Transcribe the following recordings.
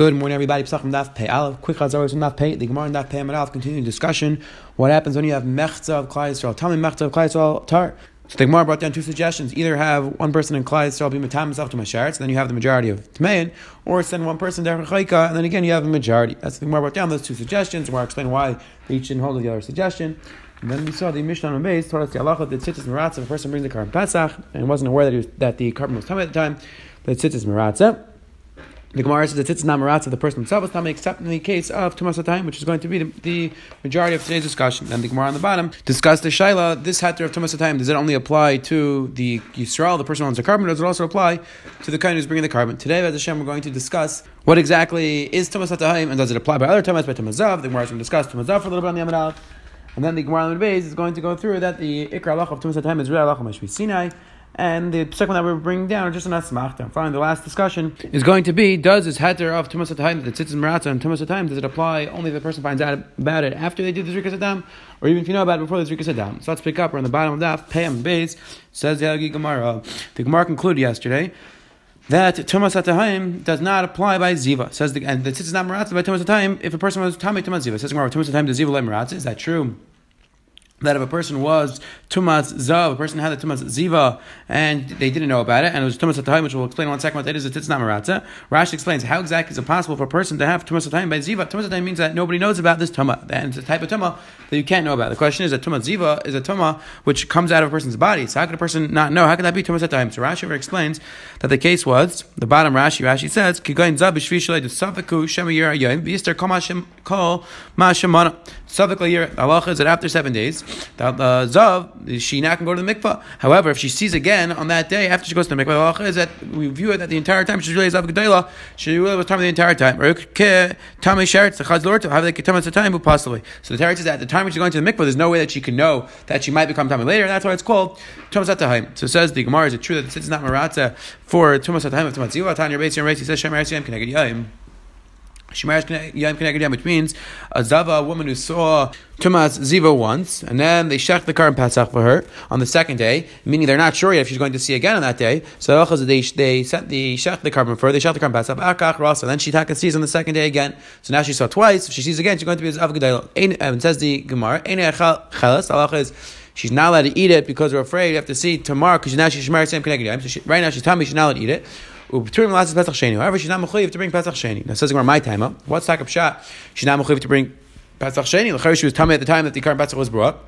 Good morning, everybody. Pesachim Daf Pei Aleph. Quick Chazaros from Daf Pei. The Gemara in Daf Pei Amarav continuing discussion. What happens when you have Mechza of Klai Yisrael? Tell me Mechza of Klai Yisrael Tar. So the Gemara brought down two suggestions. Either have one person in Klai Yisrael be Matam himself to Masharetz, and then you have the majority of Tmein, or send one person to Chayka, and then again you have a majority. That's the Gemara brought down those two suggestions. The Gemara explain why they each didn't hold to the other suggestion. And then we saw the Mishnah on base told us the halacha that tzitzis meratza. If a person brings the korban Pesach and wasn't aware that, was, that the korban was tummy at the time, that tzitzis meratza. The Gemara says that it's not maratza the person himself is tummy, except in the case of tumas time, which is going to be the, the, majority of today's discussion. And the Gemara on the bottom discussed the shaila. This hatter of tumas time does it only apply to the Yisrael, the person who owns the korban, or does it also apply to the kind who's bringing the korban? Today, as Hashem, we're going to discuss what exactly is tumas time and does it apply by other tumas by tumazav. The Gemara is going to discuss tumazav for a little bit on the Amidal. And then the Gemara on the base is going to go through that the ikra of tumas time is real Allah Mashvi Sinai. And the second that we're bringing down are just an asmachta. Finally, the last discussion is going to be: Does this heter of tumas time that sits in maratza and tumas time does it apply only if the person finds out about it after they do the zrikas adam, or even if you know about it before the zrikas adam? So let's pick up. We're on the bottom of that. Payam base says the Agi Gemara. The Gemara concluded yesterday that tumas atahim does not apply by ziva. Says the and the tzitz is not maratza by tumas atahim if a person was tamei tumas ziva. Says Gemara tumas atahim the ziva maratza. Is that true? That if a person was tumas zav, a person had a tumas ziva, and they didn't know about it, and it was tumas atayim, which we'll explain in one second what that is. It's not maratza. Rashi explains how exactly is it possible for a person to have tumas atayim by ziva. Tumas atayim means that nobody knows about this tuma, and it's a type of tuma that you can't know about. The question is that tumas ziva is a tuma which comes out of a person's body. So how could a person not know? How could that be tumas atayim? So Rashi explains that the case was the bottom. Rashi Rashi says kigayin zav b'shvi shalei desafiku shema yir ayim v'yister kol kol ma shemana. Safik Allah is that after seven days the uh, zav she not can go to the mikvah. However, if she sees again on that day after she goes to the mikvah, is that we view it that the entire time she's really zav gedayla. She really was time the entire time. The the possibly. So the teretz is at the time she's going to the mikvah, there's no way that she can know that she might become tamei later. That's why it's called tumas atahim. So it says the gemara, is it true that it's not maratza for tumas atahim of tumas ziva? Tanya Beis Yom He says Shem Yom Keneged Yom which means a zava, a woman who saw Tumas Ziva once, and then they shech the and Pesach for her on the second day, meaning they're not sure yet if she's going to see again on that day. So they they sent the shech the korban for her, they shech the korban Pesach, Akach Rasa, and then she taka sees on the second day again. So now she saw twice. If she sees again, she's going to be as Avgadayla. And says the Gemara, Allah is she's not allowed to eat it because we're afraid you have to see tomorrow because now she's married same connected. So she, right now she's telling me she's not allowed to eat it. However, she's not mechuyev to bring Pesach Sheni. Now says my time up. What's tak shot? She's not mechuyev to bring Pesach Sheni. L'chayr she was tummy at the time that the korban Pesach was brought.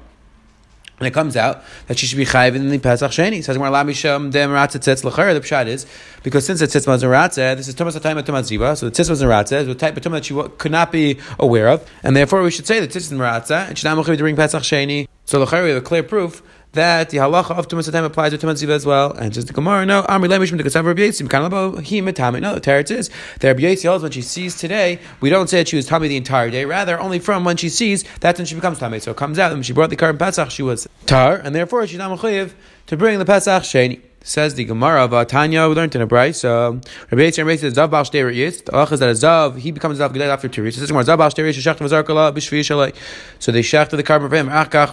And it comes out that she should be chayiv in the Pesach Sheni. Says Gemara Lamisham Dem Ratzah Tzitz L'chayr. The pshat is because since it's Tzitz Mazaratzah, this is Tumas of Tumas Ziva. So the Tzitz Mazaratzah is a type of Tumah that she could not be aware of, and therefore we should say that Tzitz Maratza and she's not mechuyev to bring Pesach Sheni. So L'chayr we have a clear proof that the halacha of tumas time applies to tumas as well. And just the Gemara, no, Amri Lemishim the Kasav Rabbi Yitzim Kanalabo he metame. No, the teretz is that Rabbi Yitzim when she sees today. We don't say that she was tummy the entire day. Rather, only from when she sees that's when she becomes tummy. So it comes out when she brought the korban Pesach, she was tar, and therefore she's not mechayiv to bring the Pesach sheni. Says the Gemara of Tanya, we learned in a. Uh, Rabbi Yitzchak Rabbi says Zav Bal Shtei Riyis. The Alach is that a Zav he becomes Zav Gedel after two Riyis. Says Gemara Zav Bal Shtei Riyis Shachta Shalei. So they shachted the korban for him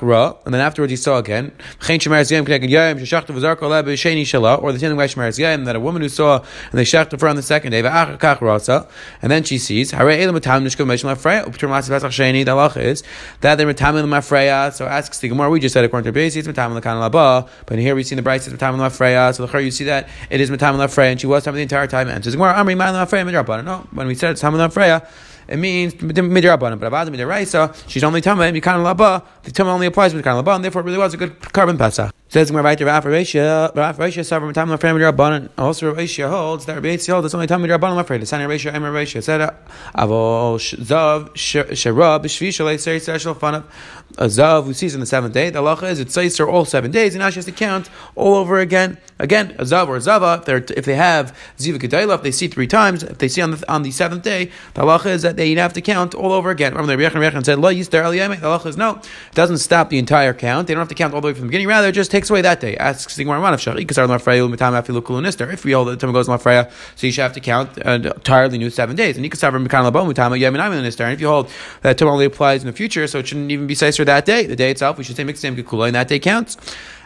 Ra, and then afterwards he saw again Chen Shemer Ziyam Kneged Yayim Shachta Vazarkala B'Sheni Shala, or the same way Shemer that a woman who saw and they shachted for on the second day Rasa, and then she sees Hare Elam Matam Nishkav Meshim Lafreya Pesach Sheni. The Alach is that they're Matam Lafreya. So asks the Gemara, we just said according to Rabbi Yitzchak Matam Lakan Laba, but here we see in the it's Matam Lafreya. So the you see that it is Matam Lafreya, and she was Tamil the entire time. And says, Amri Lafreya Midrabanan. No, when we said it's Tamil Lafreya, it means midrabanan. But abad midiraisa, she's only tamei mikan laba. The tamei only applies with mikan laba, and therefore it really was a good korban pesach. Says we're right Rav Reisha, Rav Reisha suffer time lafrei midrabanan. Also Rav Reisha holds that Rabbi Yitzchak holds it's only time midrabanan lafrei. The son of Reisha, Emir Reisha said, "Avol zav sherab b'shvi shalei seir seir fanav." A zav who sees on the seventh day, the halacha is it says all seven days, and now she has to count all over again. Again, a zav or a zava, if, if they have ziva kedayla, if they see three times, if they see on the on the seventh day, the halacha is that they have to count all over again. Remember, Rebbe Yechon said, "Lo aliyame." The halacha is no, it doesn't stop the entire count. They don't have to count all the way from the beginning. Rather, just takes away that day. Asks the Gemara, "If If we that the time goes mafreya, so you should have to count an entirely new seven days." And if you hold that time only applies in the future, so it shouldn't even be sicer that day. The day itself, we should say mixed kula, and that day counts.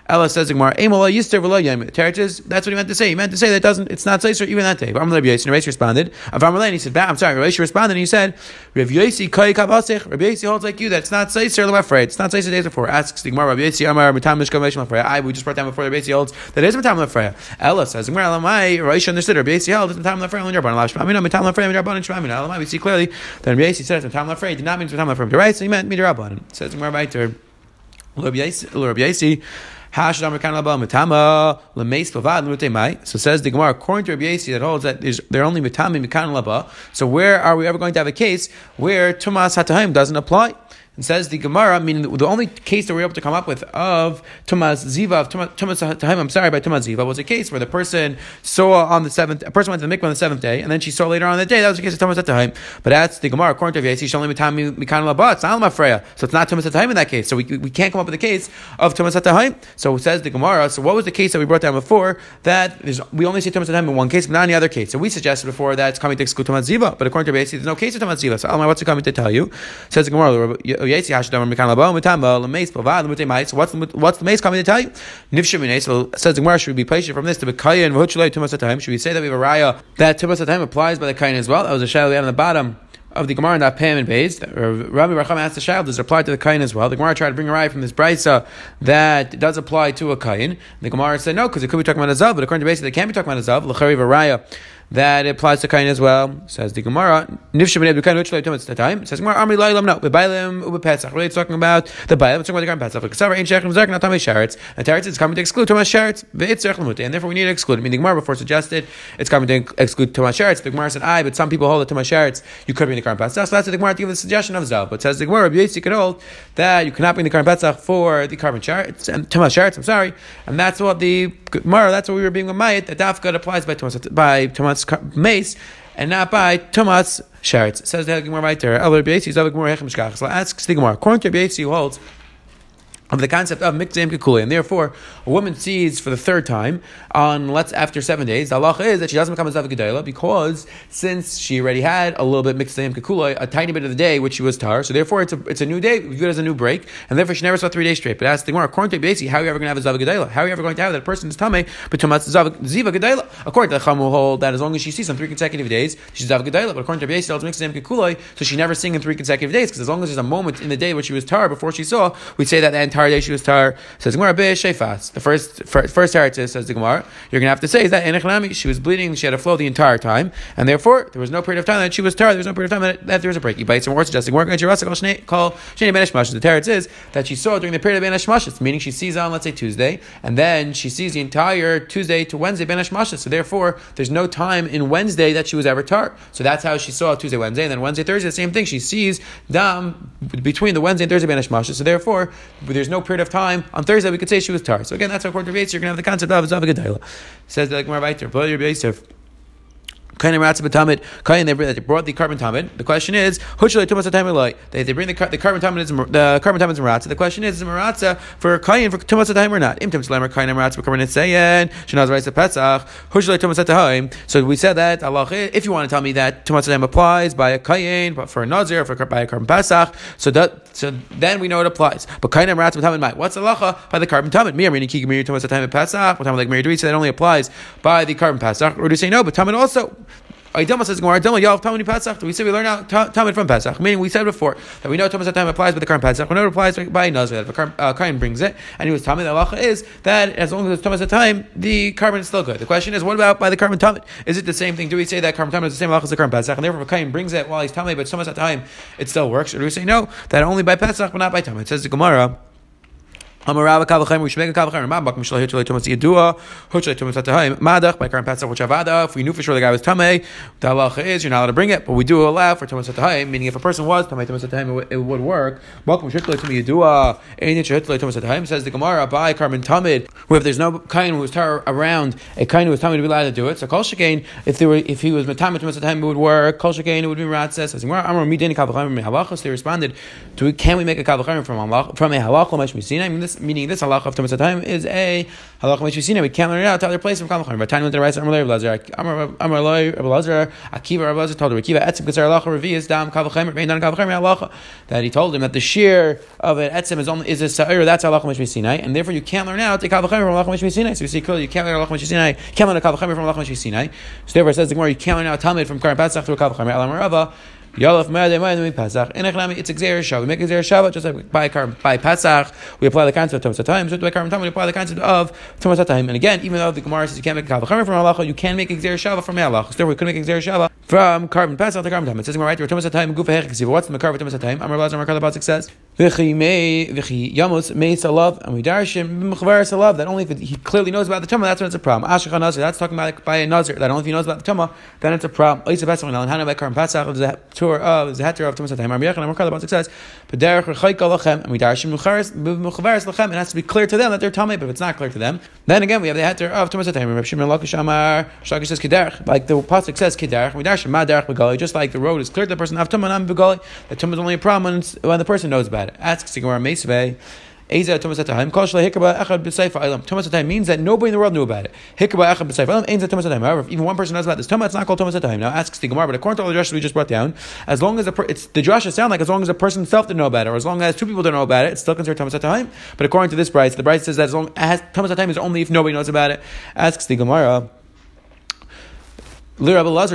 Ella says Gemara, Amola Yister Yom. Teretz that's what he meant to say. He meant to say that it doesn't, it's not Seiser even that day. But Rabbi Yossi, Rabbi responded. Avram and he said, I'm sorry, Rabbi responded and he said, Rabbi Yossi holds like you that it's not Seiser I'm afraid. It's not Seiser days before. Asks the Gemara, Rabbi Yossi Amar Matam Mishka Meshma Freya. I we just brought down before Rabbi Yossi holds that is Matam Freya. Ella says, Gemara Lamai. Rabbi Yossi understood. Rabbi Yossi held it's Matam Freya. Only Rabban Lav Shmamina Matam Freya. Rabban Shmamina. Lamai. We see clearly that Rabbi Yossi said it's Matam Freya. Did not mean it's Matam Freya. Right? So he meant Midrabban. Says Gemara Baiter. Rabbi So says the Gemara, according to Rabbi Yossi, that holds that they're only mitami mikan laba. So where are we ever going to have a case where tumas hatahim doesn't apply? And says the Gemara, meaning the only case that we are able to come up with of Tumas Ziva, of Tumas Tahim, I'm sorry, by Tumas Ziva, was a case where the person saw on the seventh, a person went to the mikvah on the seventh day, and then she saw later on the day, that was the case of Tumas Tahim. But that's the Gemara, according to Yossi, only Mitami Mikan Labat, it's not Mafreya. So it's not Tumas Tahim in that case. So we, we can't come up with a case of Tumas Tahim. So it says the Gemara, so what was the case that we brought down before? That we only see Tumas Tahim in one case, but not any other case. So we suggested before that it's coming to exclude Tumas Ziva, but according to Yossi, there's no case of Tumas Ziva. So Alma, what's it coming to tell you? Says the Gemara, Oh, what's the, what's the meis coming to tell you? Nifshim says the Gemara should be patient from this to be kayin v'hutzulay Should we say that we have a raya that tumas applies by the kayin as well? That was a shadow on the bottom of the Gemara in that Pam and Beis. Uh, Rabbi Racham asked the child, does it apply to the Kain as well? The Gemara tried to bring a right from this Brisa that does apply to a Kain. The Gemara said no, because it could be talking about a Zav, but according to Beis, they can't be talking about a Zav. L'chari v'raya that applies to kain as well. Says the Gemara, Nifsha b'nei b'kain which like the time. Says Gemara, Amri Lailam no, b'bailim u'b'pesach. Really, it's talking about the bailim. It's talking about the kain pesach. Kasavar ain't shechem zark not tamei sheretz. And teretz is coming to exclude Tumas sheretz. V'itz zerch and therefore we need to exclude. I mean, the Gemara before suggested it's coming to exclude Tumas sheretz. The Gemara said, "I," but some people hold that Tumas sheretz you could be in the kain pesach. So that's the Gemara to give the suggestion of zal. But says the Gemara, Rabbi could hold that you cannot bring the kain pesach for the korban sheretz and Tumas sheretz. I'm sorry, and that's what the Gemara. That's what we were being with mayit that dafka applies by Tumas by Tumas meis and not by Tumas Sheretz. Says the Gemara right there. According to Beisi, who holds of the concept of mikzim kikuli, and therefore a woman sees for the third time on let's after seven days. The Allah is that she doesn't become a zav because since she already had a little bit mikzim kikuli, a tiny bit of the day which she was tar, so therefore it's a it's a new day, viewed as a new break, and therefore she never saw three days straight. But ask the Gemara, according to basically, how are you ever going to have a zav How are you ever going to have that person is tame but ziva gedayla? According to the Chamu hold that as long as she sees on three consecutive days, she's zav gedayla. But according to basically, it's mikzim kikuli, so she never seeing in three consecutive days because as long as there's a moment in the day where she was tar before she saw, we'd say that the entire she was tar. Says Gemara Shefas. The first first, heritage says the Gemara. You're going to have to say is that Enechnami she was bleeding. She had a flow the entire time, and therefore there was no period of time that she was tar. There was no period of time that, that there was a break. He bites some more suggesting we're call. The teretz is that she saw during the period of Beneshmash, meaning she sees on let's say Tuesday, and then she sees the entire Tuesday to Wednesday Beneshmash. So therefore there's no time in Wednesday that she was ever tar. So that's how she saw Tuesday, Wednesday, and then Wednesday, Thursday, the same thing. She sees dam between the Wednesday and Thursday Beneshmash. So therefore there's no period of time on Thursday, we could say she was tar. So again, that's according to Rav You're going to have the concept of Zavagadah. Says the Gemara Vayter, but Rabbi Yosef. Kain Tamid, Kain they brought the korban tamid. The question is, they they bring the the korban tamid is the korban tamid is maratza. The question is, is maratza for Kain for tumas time or not? Im tumas lemer Kain maratza for korban tzayin shenaz reisa pesach hushalei tumas. So we said that Allah. If you want to tell me that tumas time applies by a Kain, but for a nazir for by a korban pesach, so that so then we know it applies. But Kain and maratza tamid might. What's Allah by the korban? Mir meaning kiki mir tumas time pesach. What time like do we say that only applies by the korban pesach, or do you say no? But tamid also. Aydama says Gemara, Aydama Yav Tamani Pesach. We say we learn out Tamid from Pesach. Meaning we said before that we know Tumas time applies by the korban Pesach. We know it applies by Nazir. If a uh, Kain brings it and he was Tamid, the halacha is that as long as it's Tumas time, the korban is still good. The question is, what about by the korban Tamid? Is it the same thing? Do we say that korban Tamid is the same halacha as the korban Pesach? And therefore, if a Kain brings it while he's Tamid, but Tumas time, it still works? Or do we say no, that only by Pesach, but not by? It says the Gemara. Kavachem, we should make a kavachem. Mabak mishlah hitulay tumas yedua, atahim. Madach by korban pasach which avada. If we knew for sure the guy was tamei, the halacha is you're not allowed to bring it, but we do allow for tumas atahim. Meaning, if a person was tamei tumas atahim, it would work. Mabak mishlah tumas yedua, ein hitulay tumas atahim. Says the Gemara by korban tamid. Where if there's no kain who was tar around, a kain who was tamid to be allowed to do it. So kol shekain, if there were, if he was tamid tumas atahim, it would work. Kol shekain, it would be ratzes. Says the Gemara, Amar midin kavachem halacha. So they responded, do we, can we make a kavachem from from a halacha? Mesh misina. I mean, this this, meaning this halacha of Tumas time is a halacha which we see now. We can't learn it out to other places from Kalmachim. But time rice Amar Rabbi Lazar, Amar Lazar, Akiva Rabbi told Akiva etzim because halacha revi is dam Kalmachim, rain down Kalmachim halacha. That he told him that the shear of an etzim is only is a sa'ir. That's halacha we see and therefore you can't learn out the Kalmachim from halacha we see So we see clearly you can't learn halacha which we see Can't learn a Kalmachim from halacha we see So therefore it says the Gemara you can't learn out Talmud from Korban Pesach through Kalmachim. Alam Rava. Yalaf Pesach. In Echnami, it's Xer Shabbat. We make Xer Shabbat just like by, by Pesach, we apply the concept of Tumas Time. So by Korban Time, we apply the concept of Tumas Time. And again, even though the Gemara says you can't make a Kavachamer from halacha, you can make Xer Shabbat from halacha. So therefore, we couldn't make Xer Shabbat from Korban Pesach to Korban Time. It says right there, Tumas Time, Gufa Hechksiv. What's the Makar Tumas Time? Amar Lazar Makar Labat says. V'chi may v'chi yamos may salav and we darshim b'mechvar salav that only if he clearly knows about the tumah that's when it's a problem. Ashach nazir that's talking about by a nazir that only if he knows about the tumah then it's a problem. Oisa pesach and hana bekar pesach is a tour of a heter of tumah satayim. Amar yachan amar kalabon success. But derech rechayka lachem and we darshim b'mechvar lachem it has to be clear to them that they're tumah but if it's not clear to them then again we have the heter of tumah satayim. Reb Shimon Lakish Amar Shakish says kederch like the pasuk says kederch we darshim just like the road is clear to the person of tumah and begali the tumah is only a problem when the person knows about it. Asks the Gemara Meisvei. Eza Tumas Atahim. Kol Shalei Hikaba Echad B'Seifa Ilam. Tumas Atahim means that nobody in the world knew about it. Hikaba Echad B'Seifa Ilam. Ain't Tumas Atahim. However, if even one person knows about this Tumas, it's not called Atahim. Now asks the Gemara, but according to all the drashes we just brought down, as long as the per- it's the drasha sound like as long as the person himself didn't know about it, or as long as two people didn't know about it, it's still considered Tumas Atahim. But according to this Brisa, the Brisa says that as long as Tumas Atahim is only if nobody knows about it. Asks the Gemara. The pasuk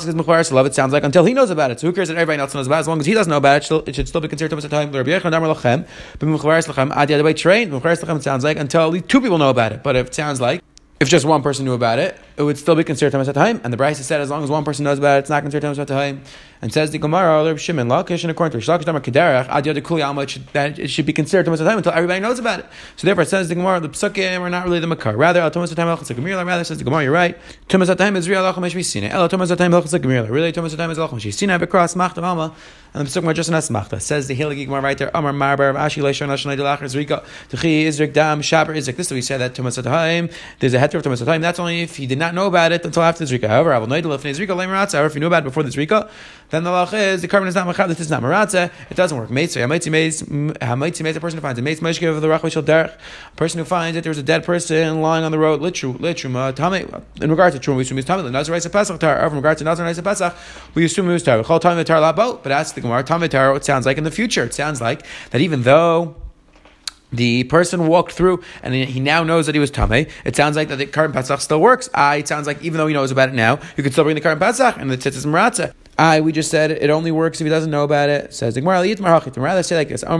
says mechvar salav. It sounds like until he knows about it. So who cares that everybody else knows about it? As long as he doesn't know about it, it should still be considered tumas time. Rabbi Yechon Amar Lachem. But mechvar lachem ad yad train. Mechvar lachem. Sounds like until two people know about it. But if it sounds like if just one person knew about it, it would still be considered Tumas Time. And the Brisa said as long as one person knows about it, it's not considered Tumas Time. And says the Gemara, oh, Reb Shimon, Lakish, and according to Reish Lakish, Damar Kederach, Ad Yod Kuli Alma, that it should be considered Tumas Time until everybody knows about it. So therefore, it says the Gemara, the Psukim are not really the Makar. Rather, Al Tumas Time Elchas Gemira, rather says the Gemara, you're right. Tumas Time is real Alcham Mishmisina. El Tumas Time Elchas Gemira. Really, Tumas Time is Alcham Mishmisina, Bekras Machta Alma. And the Psukim are just an Asmachta. Says the Hilagi Gemara right there, Amar Marbar, Ashi Leishon, Ashon Leidalach, Zrika, Tuchi, Izrik, Dam, Shaber, Izrik. This is we said that Tumas Time, there's a heter of Tumas Time. That's only if he did not know about it until after the Zrika. However, I will know if Zrika, if you knew about it before the Zrika, then the lach is the korban is not machad. This is not maratze. It doesn't work. Meitz, hamaitzi meitz. A person who finds a meitz meshke of the rachmei shel derech. A person who finds that there's a dead person lying on the road. Litru, litruma, tame. In regards to truma, we assume he's tame. The nazar a pesach tar. Or in regards to nazar a pesach, we assume he was tar. Chol tame tar labo. But ask the gemara, tame tar. It sounds like in the future. It sounds like that even though the person walked through and he now knows that he was tame. It sounds like that the korban Pesach still works. I, it sounds like even though he knows about it now, you could still bring the korban Pesach and the tzitzis maratza. I, we just said it only works if he doesn't know about it. Says the rather say like this. Says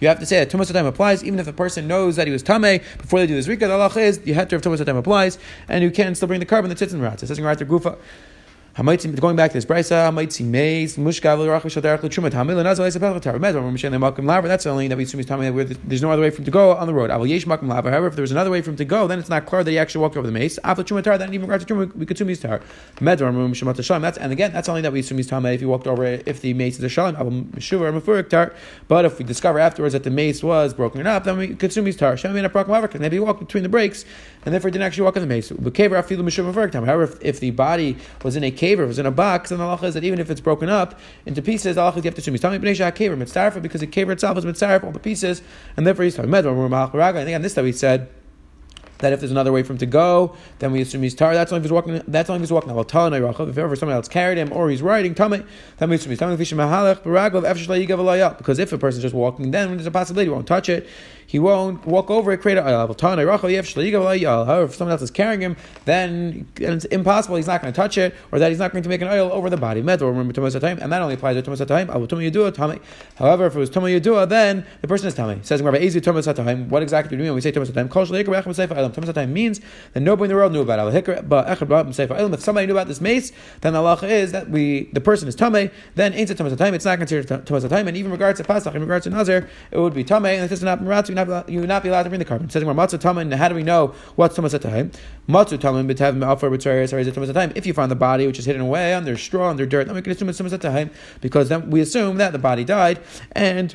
you have to say that Tumas time applies, even if a person knows that he was Tame before they do this Rika, the Allah is you have to have Tumas time applies, and you can still bring the korban the It says Gemara Gufa. Going back to this brisa, Hamaitzi Meis Mushkav L'Rachim Shal Derech L'Trumat Hamil Nazal Eisa Pelchat Tar Med Rav Mishen Makim Laver. That's only that we assume he's talking where there's no other way for him to go on the road. Aval Yesh Makim Laver. However, if there's another way for him to go, then it's not clear that he actually walked over the meis. After Trumat Tar, then even to we could assume he's Tar. Med Rav Mishen Matashalim. That's and again, that's only that we assume he's Tamei if he walked over if the meis is a Shalom. Aval Meshuva or Mefurik Tar. But if we discover afterwards that the meis was broken up, then we could assume he's Tar. Shem Prakim Laver because maybe he walked between the breaks and therefore he didn't actually walk on the meis. However, if, if the body was in a cave or was in a box, then the halacha is that even if it's broken up into pieces, the halacha you have to assume he's talking about kaver mitzarfa because the kaver itself is mitzarfa all the pieces, and therefore he's talking about I think on this that we said that if there's another way for him to go, then we assume he's tar. That's only if he's walking. That's only if he's walking. If ever someone else carried him or he's riding, tame, then we assume he's tamei. Because if a person's just walking, then there's a possibility he won't touch it he won't walk over it, create a However, if someone else is carrying him, then it's impossible, he's not going to touch it, or that he's not going to make an oil over the body. And that only applies to Tumas Time. However, if it was Tumas Yadua, then the person is Tame. Says Rabbi, What exactly do we mean when we say Tumas Time? Tumas means that nobody in the world knew about it. If somebody knew about this meis, then the Allah is that we the person is Tame, then ain't it Tumas. It's not considered Tumas. And even regards to Pasach, in regards to Nazir, it would be Tame, and it does not not you would not be allowed to bring the korban. It says Matzu Taman. How do we know what's Tumas Atahim? Matzu Taman b'tzayir sorry is Tumas Atahim. If you find the body which is hidden away under straw under dirt, then we can assume it's Tumas Atahim because then we assume that the body died and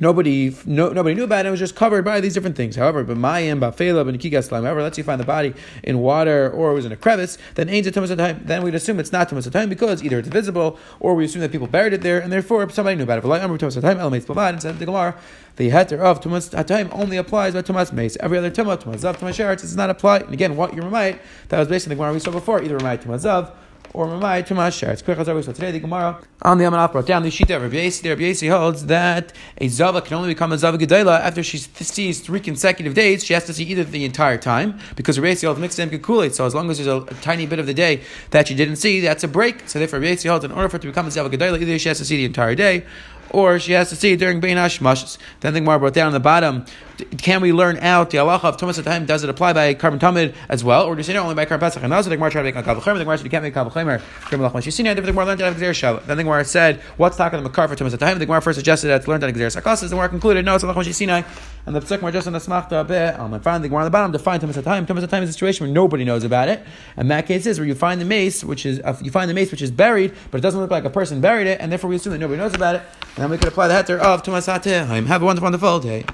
nobody no, nobody knew about it. It was just covered by these different things. However, but Mayim, Bafela, and Kigas However, let's you find the body in water or it was in a crevice, then ain't Tumas time. Then we'd assume it's not Tumas time because either it's visible or we assume that people buried it there and therefore somebody knew about it. But like Amr Tumas time, Elamates Bavad, and said the Gemara, the heter of Tumas time only applies by Tumas Meis. Every other Tumas, Tumas Zav, Tumas Sheretz does not apply. And again, what you remind, that was basically the Gemara we saw before, either remind Tumas Zav or Mamai Tumas Sheretz. Quick as So today the Gemara on the Amanaf brought down the sheet of Rabbi Yossi. Rabbi holds that a Zava can only become a Zava Gedela after she sees three consecutive days. She has to see either the entire time because Rabbi Yossi holds mixed in Kakulit. So as long as there's a, a, tiny bit of the day that she didn't see, that's a break. So therefore Rabbi Yossi holds in order for it to become a Zava Gedela, either she has to see the entire day or she has to see it during Bein Hashmashas. Then the Gemara brought down on the bottom, can we learn out the halacha of Tumas time? Does it apply by korban tamid as well, or do you say no only by korban pesach? And also the Gemara tried to make a kavachemer. The Gemara said you can't make a kavachemer. The Gemara learned out of that Xer Then the Gemara said, what's talking about makar for Tumas time? The Gemara first suggested that it's learned that Xer Sakasas. The Gemara concluded, no, it's a Lachmashi Sinai. And the Pesach just on the Smachta bit. Um, and finally, the Gemara on the bottom defined Tumas time. Tumas time is a situation where nobody knows about it. And that case is where you find the meis, which is uh, you find the meis which is buried, but it doesn't look like a person buried it, and therefore we assume that nobody knows about it. And then we could apply the heter of Tumas Have a wonderful, wonderful day.